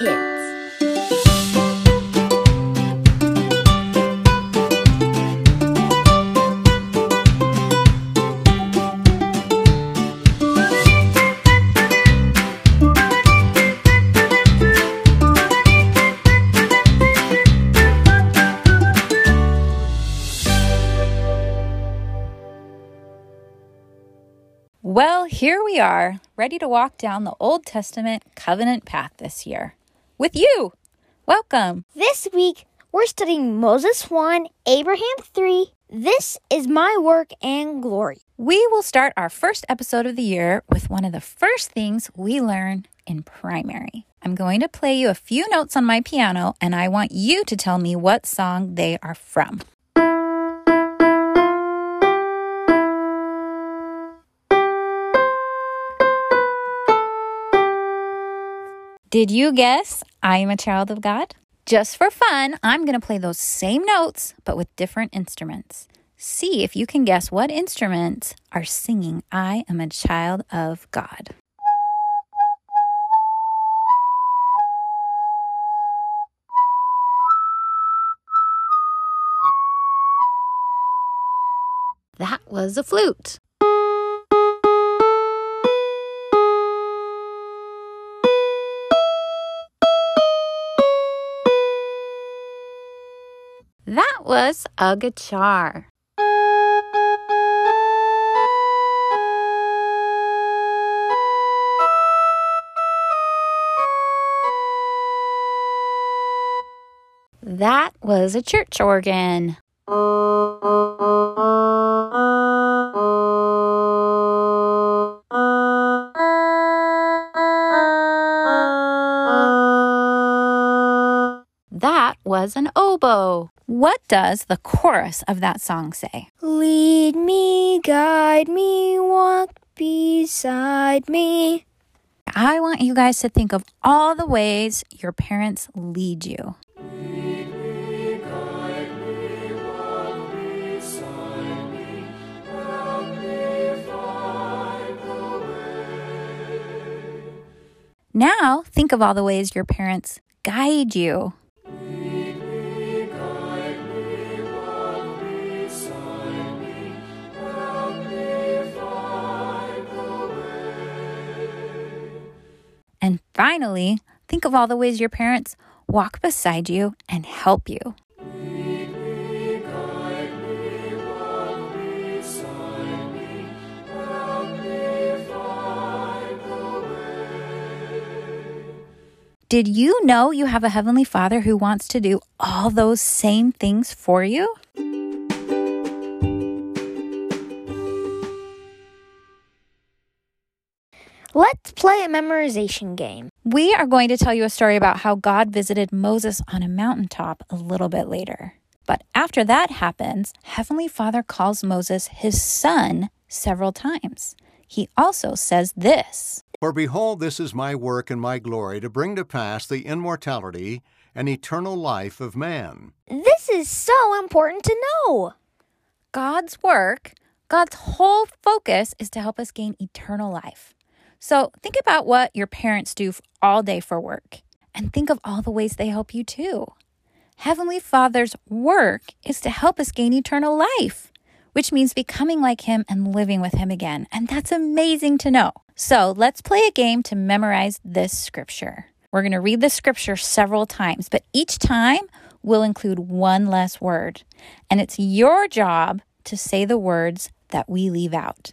Kids. Well, here we are, ready to walk down the Old Testament covenant path this year. With you! Welcome! This week, we're studying Moses 1, Abraham 3. This is my work and glory. We will start our first episode of the year with one of the first things we learn in primary. I'm going to play you a few notes on my piano, and I want you to tell me what song they are from. Did you guess I am a child of God? Just for fun, I'm going to play those same notes, but with different instruments. See if you can guess what instruments are singing I am a child of God. That was a flute. That was a guitar. That was a church organ. That was an. What does the chorus of that song say? Lead me, guide me, walk beside me. I want you guys to think of all the ways your parents lead you. Now, think of all the ways your parents guide you. Finally, think of all the ways your parents walk beside you and help you. Did you know you have a Heavenly Father who wants to do all those same things for you? Play a memorization game. We are going to tell you a story about how God visited Moses on a mountaintop a little bit later. But after that happens, Heavenly Father calls Moses his son several times. He also says this For behold, this is my work and my glory to bring to pass the immortality and eternal life of man. This is so important to know. God's work, God's whole focus is to help us gain eternal life. So think about what your parents do all day for work and think of all the ways they help you too. Heavenly Father's work is to help us gain eternal life, which means becoming like Him and living with Him again. And that's amazing to know. So let's play a game to memorize this scripture. We're going to read the scripture several times, but each time we'll include one less word. And it's your job to say the words that we leave out.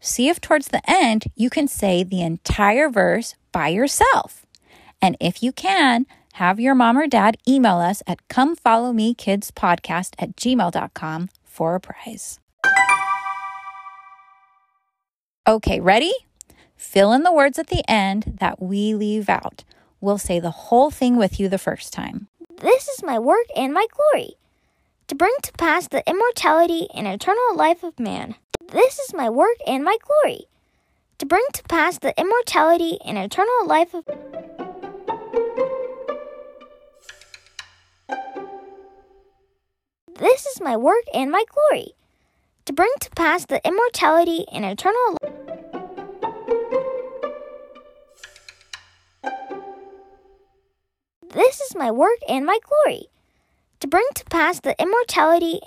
See if towards the end you can say the entire verse by yourself. And if you can, have your mom or dad email us at comefollowmekidspodcast at gmail.com for a prize. Okay, ready? Fill in the words at the end that we leave out. We'll say the whole thing with you the first time. This is my work and my glory, to bring to pass the immortality and eternal life of man. This is my work and my glory, to bring to pass the immortality and eternal life of This is my work and my glory, to bring to pass the immortality and eternal. This is my work and my glory, to bring to pass the immortality.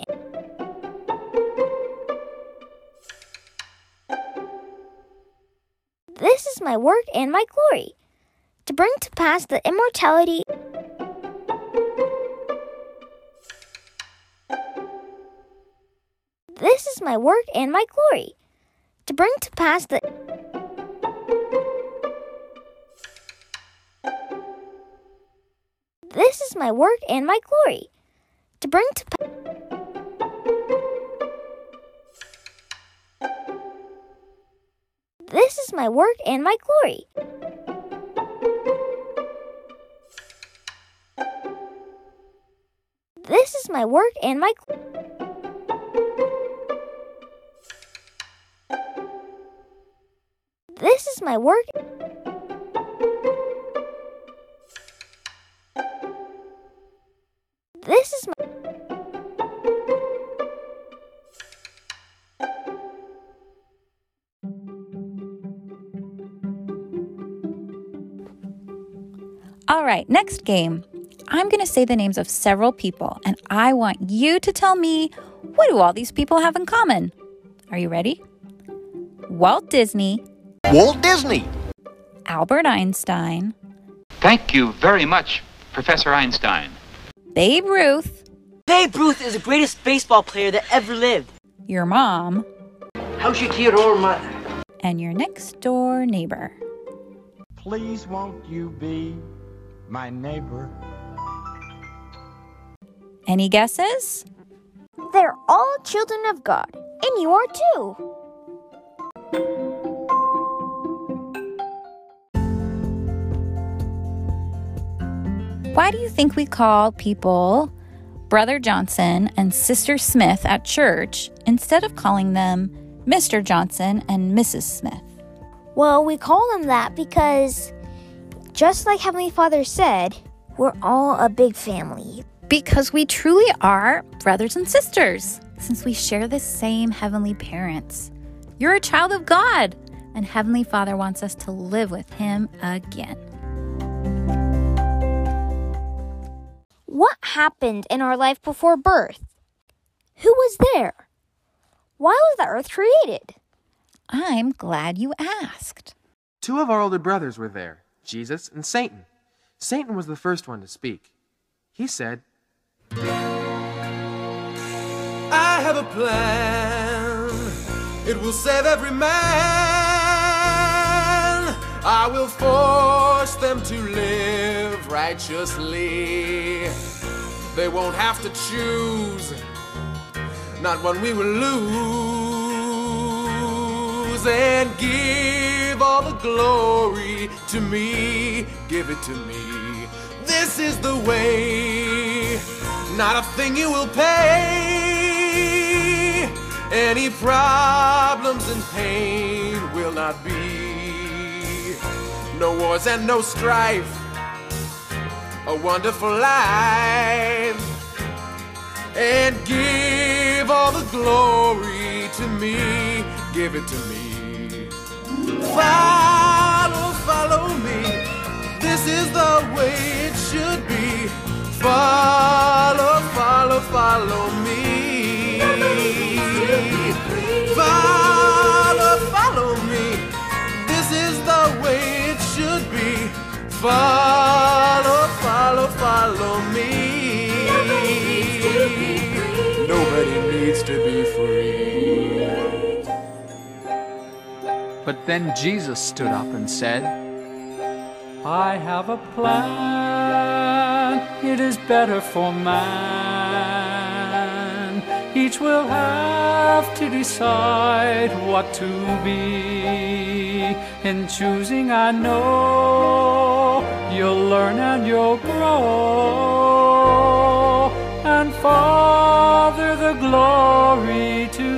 This is my work and my glory, to bring to pass the immortality. This is my work and my glory, to bring to pass the. This is my work and my glory, to bring to pass. This is my work and my glory. This is my work and my This is my work. This is my All right, next game. I'm going to say the names of several people, and I want you to tell me what do all these people have in common? Are you ready? Walt Disney, Walt Disney. Albert Einstein, Thank you very much, Professor Einstein. Babe Ruth, Babe Ruth is the greatest baseball player that ever lived. your mom, How's your kid or mother? and your next door neighbor. Please won't you be my neighbor? Any guesses? They're all children of God, and you are too. Why do you think we call people Brother Johnson and Sister Smith at church instead of calling them Mr. Johnson and Mrs. Smith? Well, we call them that because, just like Heavenly Father said, we're all a big family. Because we truly are brothers and sisters, since we share the same heavenly parents. You're a child of God, and Heavenly Father wants us to live with Him again. What happened in our life before birth? Who was there? Why was the earth created? I'm glad you asked. Two of our older brothers were there, Jesus and Satan. Satan was the first one to speak. He said, I have a plan. It will save every man. I will force them to live righteously. They won't have to choose. Not one we will lose. And give all the glory to me. Give it to me. This is the way. Not a thing you will pay. Any problems and pain will not be. No wars and no strife. A wonderful life. And give all the glory to me. Give it to me. Follow, follow me. This is the way it should be. Follow, follow, follow me. Follow, follow me. This is the way it should be. Follow, follow, follow me. Nobody needs to be free. But then Jesus stood up and said, I have a plan, it is better for man. Each will have to decide what to be. In choosing, I know you'll learn and you'll grow. And Father, the glory to.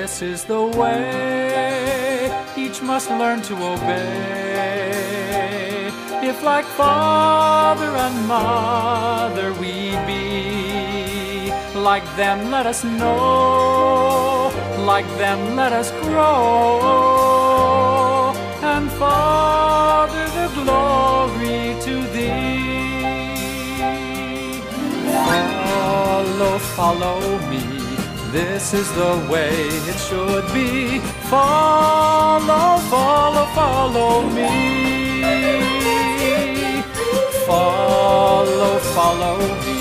This is the way each must learn to obey. If, like father and mother, we be like them, let us know, like them, let us grow. And, Father, the glory to thee. Follow, follow me this is the way it should be. Follow, follow, follow me. Follow, follow me.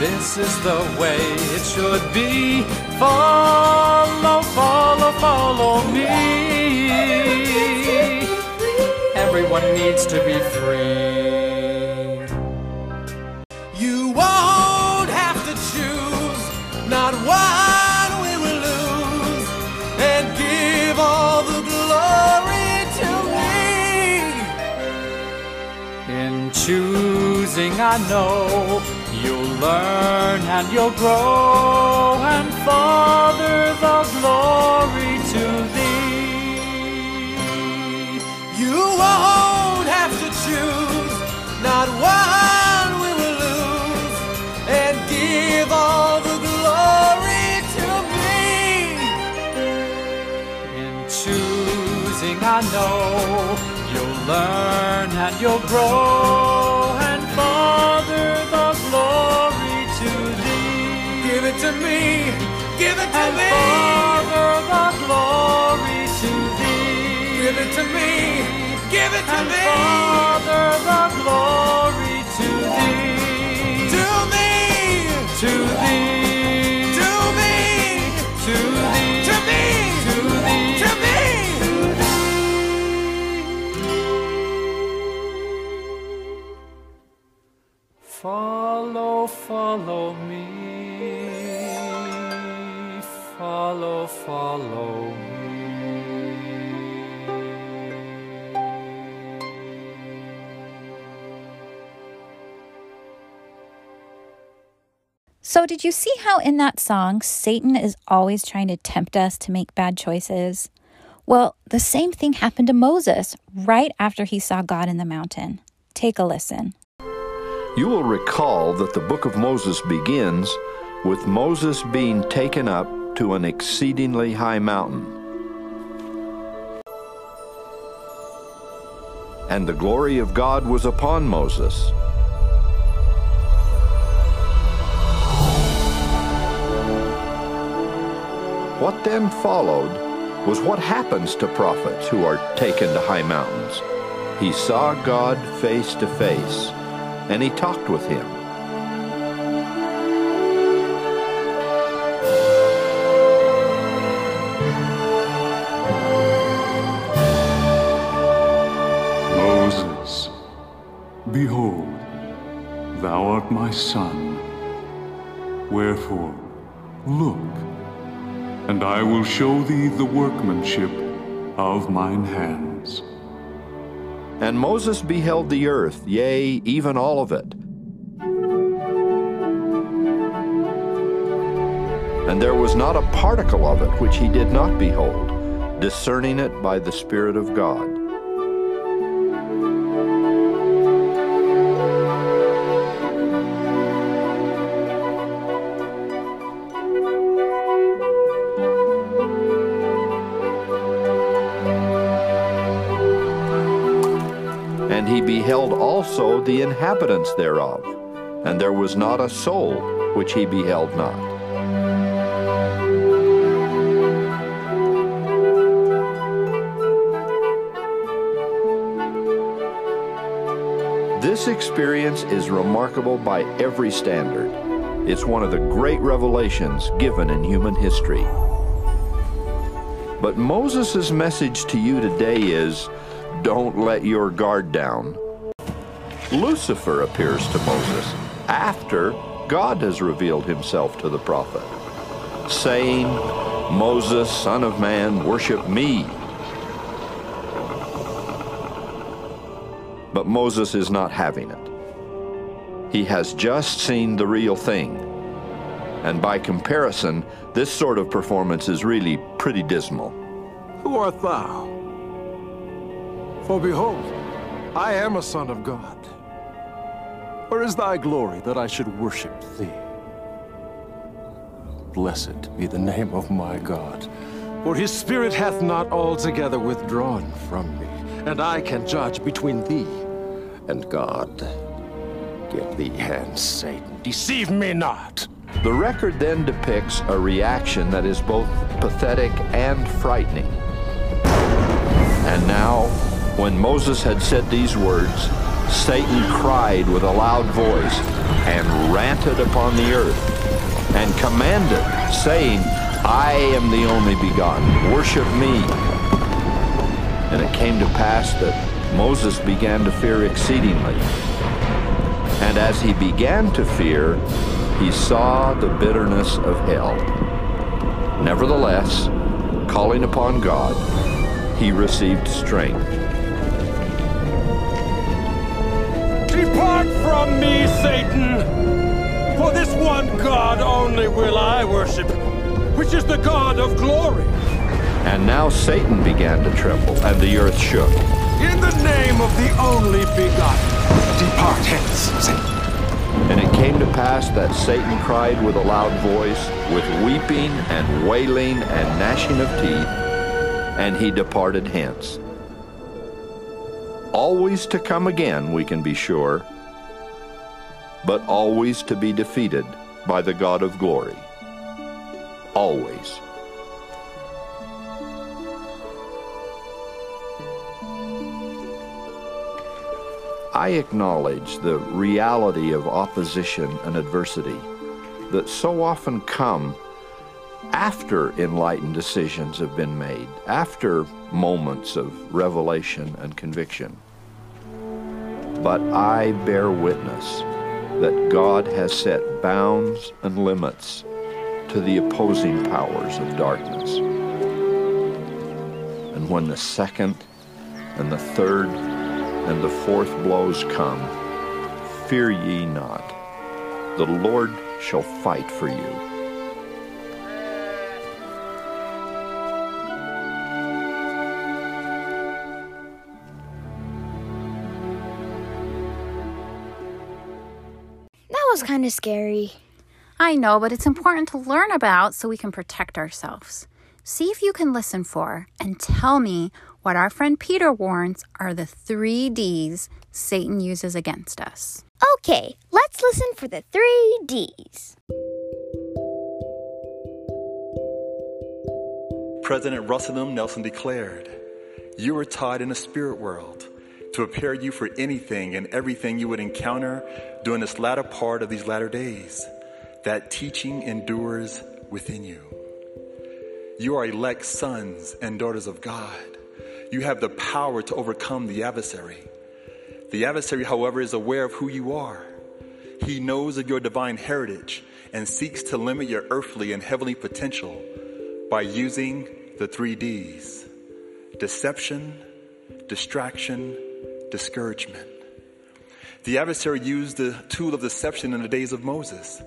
This is the way it should be. Follow, follow, follow me. Everyone needs to be free. I know you'll learn and you'll grow, and Father, the glory to thee. You won't have to choose, not one we will lose, and give all the glory to me. In choosing, I know you'll learn and you'll grow, to me, give it to And me, Father, the glory to thee. give it to me, give it to And me, Follow. So, did you see how in that song, Satan is always trying to tempt us to make bad choices? Well, the same thing happened to Moses right after he saw God in the mountain. Take a listen. You will recall that the book of Moses begins with Moses being taken up to an exceedingly high mountain. And the glory of God was upon Moses. What then followed was what happens to prophets who are taken to high mountains. He saw God face to face, and he talked with him. Art my son. Wherefore, look, and I will show thee the workmanship of mine hands. And Moses beheld the earth, yea, even all of it. And there was not a particle of it which he did not behold, discerning it by the Spirit of God. And he beheld also the inhabitants thereof, and there was not a soul which he beheld not. This experience is remarkable by every standard. It's one of the great revelations given in human history. But Moses' message to you today is don't let your guard down. Lucifer appears to Moses after God has revealed himself to the prophet, saying, Moses, son of man, worship me. But Moses is not having it. He has just seen the real thing. And by comparison, this sort of performance is really pretty dismal. Who art thou? For behold, I am a son of God. Where is thy glory that I should worship thee? Blessed be the name of my God, for his spirit hath not altogether withdrawn from me, and I can judge between thee and God. Get thee hence, Satan. Deceive me not. The record then depicts a reaction that is both pathetic and frightening. And now, when Moses had said these words, Satan cried with a loud voice and ranted upon the earth and commanded, saying, I am the only begotten, worship me. And it came to pass that Moses began to fear exceedingly. And as he began to fear, he saw the bitterness of hell. Nevertheless, calling upon God, he received strength. Depart from me, Satan! For this one God only will I worship, which is the God of glory. And now Satan began to tremble, and the earth shook. In the name of the only begotten, depart hence, Satan. And it came to pass that Satan cried with a loud voice, with weeping and wailing and gnashing of teeth, and he departed hence. Always to come again, we can be sure, but always to be defeated by the God of glory. Always. I acknowledge the reality of opposition and adversity that so often come after enlightened decisions have been made, after moments of revelation and conviction. But I bear witness that God has set bounds and limits to the opposing powers of darkness. And when the second and the third and the fourth blows come, fear ye not. The Lord shall fight for you. Kind of scary. I know, but it's important to learn about so we can protect ourselves. See if you can listen for and tell me what our friend Peter warns are the three D's Satan uses against us. Okay, let's listen for the three D's. President Russell M. Nelson declared, You are tied in a spirit world to prepare you for anything and everything you would encounter during this latter part of these latter days. That teaching endures within you. You are elect sons and daughters of God. You have the power to overcome the adversary. The adversary, however, is aware of who you are. He knows of your divine heritage and seeks to limit your earthly and heavenly potential by using the three D's deception, distraction, discouragement. The adversary used the tool of deception in the days of Moses.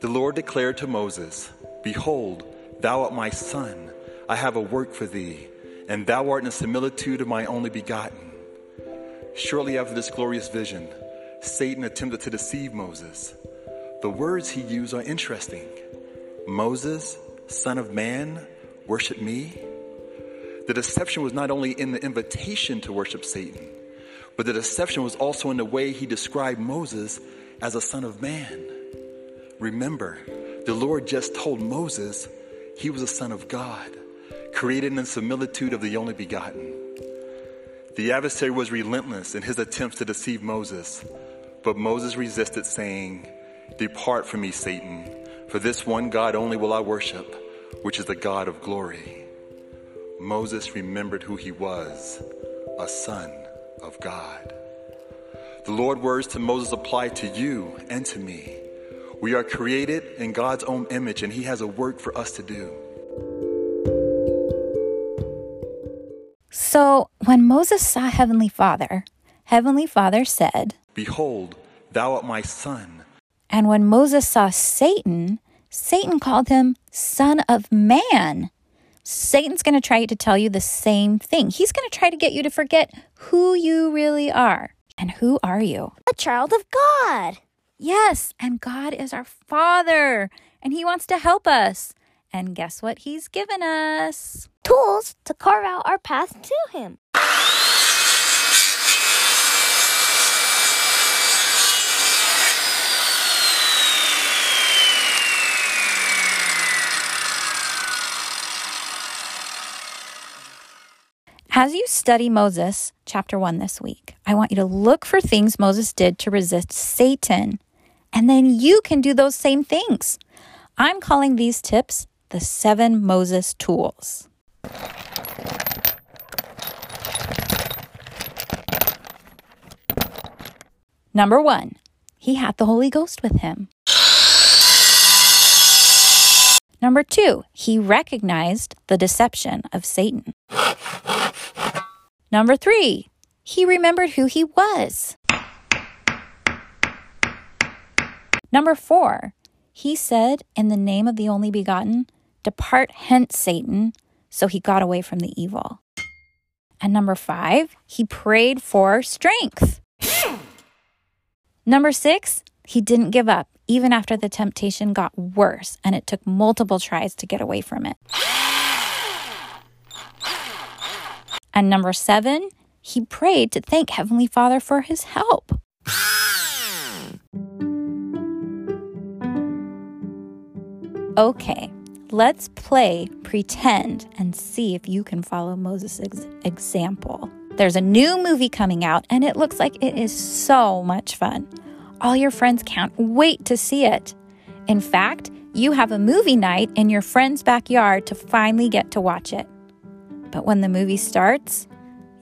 The Lord declared to Moses, Behold, thou art my son. I have a work for thee, and thou art in the similitude of my only begotten. Shortly after this glorious vision, Satan attempted to deceive Moses. The words he used are interesting. Moses, son of man, worship me. The deception was not only in the invitation to worship Satan, but the deception was also in the way he described Moses as a son of man. Remember, the Lord just told Moses he was a son of God, created in the similitude of the only begotten. The adversary was relentless in his attempts to deceive Moses, but Moses resisted, saying, Depart from me, Satan, for this one God only will I worship, which is the God of glory. Moses remembered who he was a son of God. The Lord words to Moses apply to you and to me. We are created in God's own image, and He has a work for us to do. So, when Moses saw Heavenly Father, Heavenly Father said, Behold, thou art my son. And when Moses saw Satan, Satan called him Son of Man. Satan's going to try to tell you the same thing. He's going to try to get you to forget who you really are. And who are you? A child of God. Yes, and God is our Father, and He wants to help us. And guess what He's given us? Tools to carve out our path to Him. As you study Moses, chapter 1 this week, I want you to look for things Moses did to resist Satan. And then you can do those same things. I'm calling these tips the seven Moses tools. Number one, he had the Holy Ghost with him. Number two, he recognized the deception of Satan. Number three, he remembered who he was. Number four, he said, In the name of the only begotten, depart hence, Satan. So he got away from the evil. And number five, he prayed for strength. Number six, he didn't give up even after the temptation got worse and it took multiple tries to get away from it. And number seven, he prayed to thank Heavenly Father for his help. Okay, let's play pretend and see if you can follow Moses' ex- example. There's a new movie coming out and it looks like it is so much fun. All your friends can't wait to see it. In fact, you have a movie night in your friend's backyard to finally get to watch it. But when the movie starts,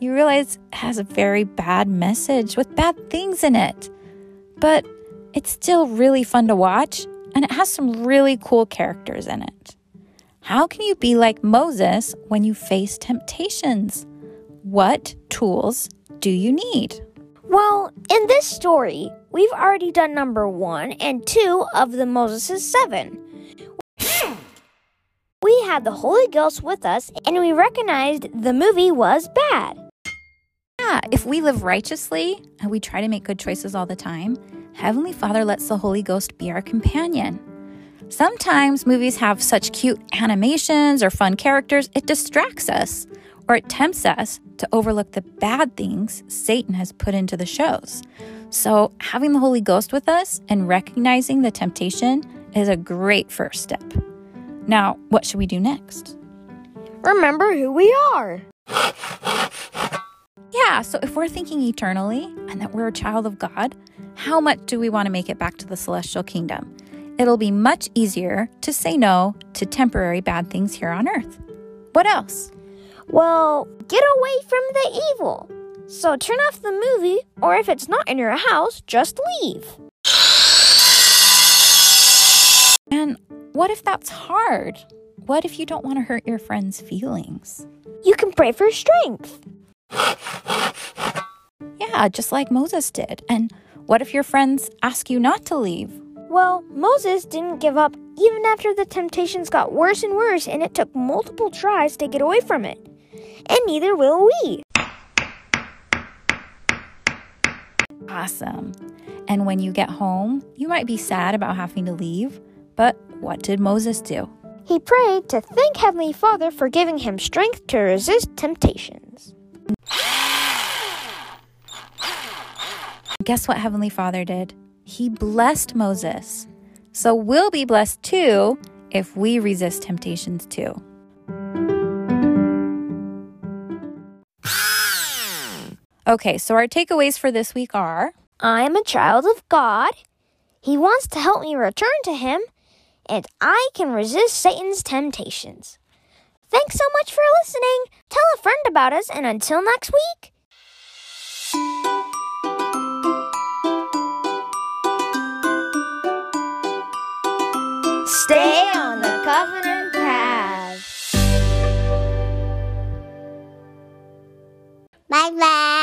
you realize it has a very bad message with bad things in it. But it's still really fun to watch, and it has some really cool characters in it. How can you be like Moses when you face temptations? What tools do you need? Well, in this story, we've already done number one and two of the Moses' seven. We had the Holy Ghost with us and we recognized the movie was bad. Yeah, if we live righteously and we try to make good choices all the time, Heavenly Father lets the Holy Ghost be our companion. Sometimes movies have such cute animations or fun characters, it distracts us or it tempts us to overlook the bad things Satan has put into the shows. So, having the Holy Ghost with us and recognizing the temptation is a great first step. Now, what should we do next? Remember who we are. Yeah, so if we're thinking eternally and that we're a child of God, how much do we want to make it back to the celestial kingdom? It'll be much easier to say no to temporary bad things here on earth. What else? Well, get away from the evil. So turn off the movie, or if it's not in your house, just leave. And what if that's hard? What if you don't want to hurt your friend's feelings? You can pray for strength. Yeah, just like Moses did. And what if your friends ask you not to leave? Well, Moses didn't give up even after the temptations got worse and worse, and it took multiple tries to get away from it. And neither will we. Awesome. And when you get home, you might be sad about having to leave, but what did Moses do? He prayed to thank Heavenly Father for giving him strength to resist temptations. Guess what Heavenly Father did? He blessed Moses. So we'll be blessed too if we resist temptations too. Okay, so our takeaways for this week are I am a child of God. He wants to help me return to Him, and I can resist Satan's temptations. Thanks so much for listening. Tell a friend about us, and until next week. Stay on the covenant path. Bye bye.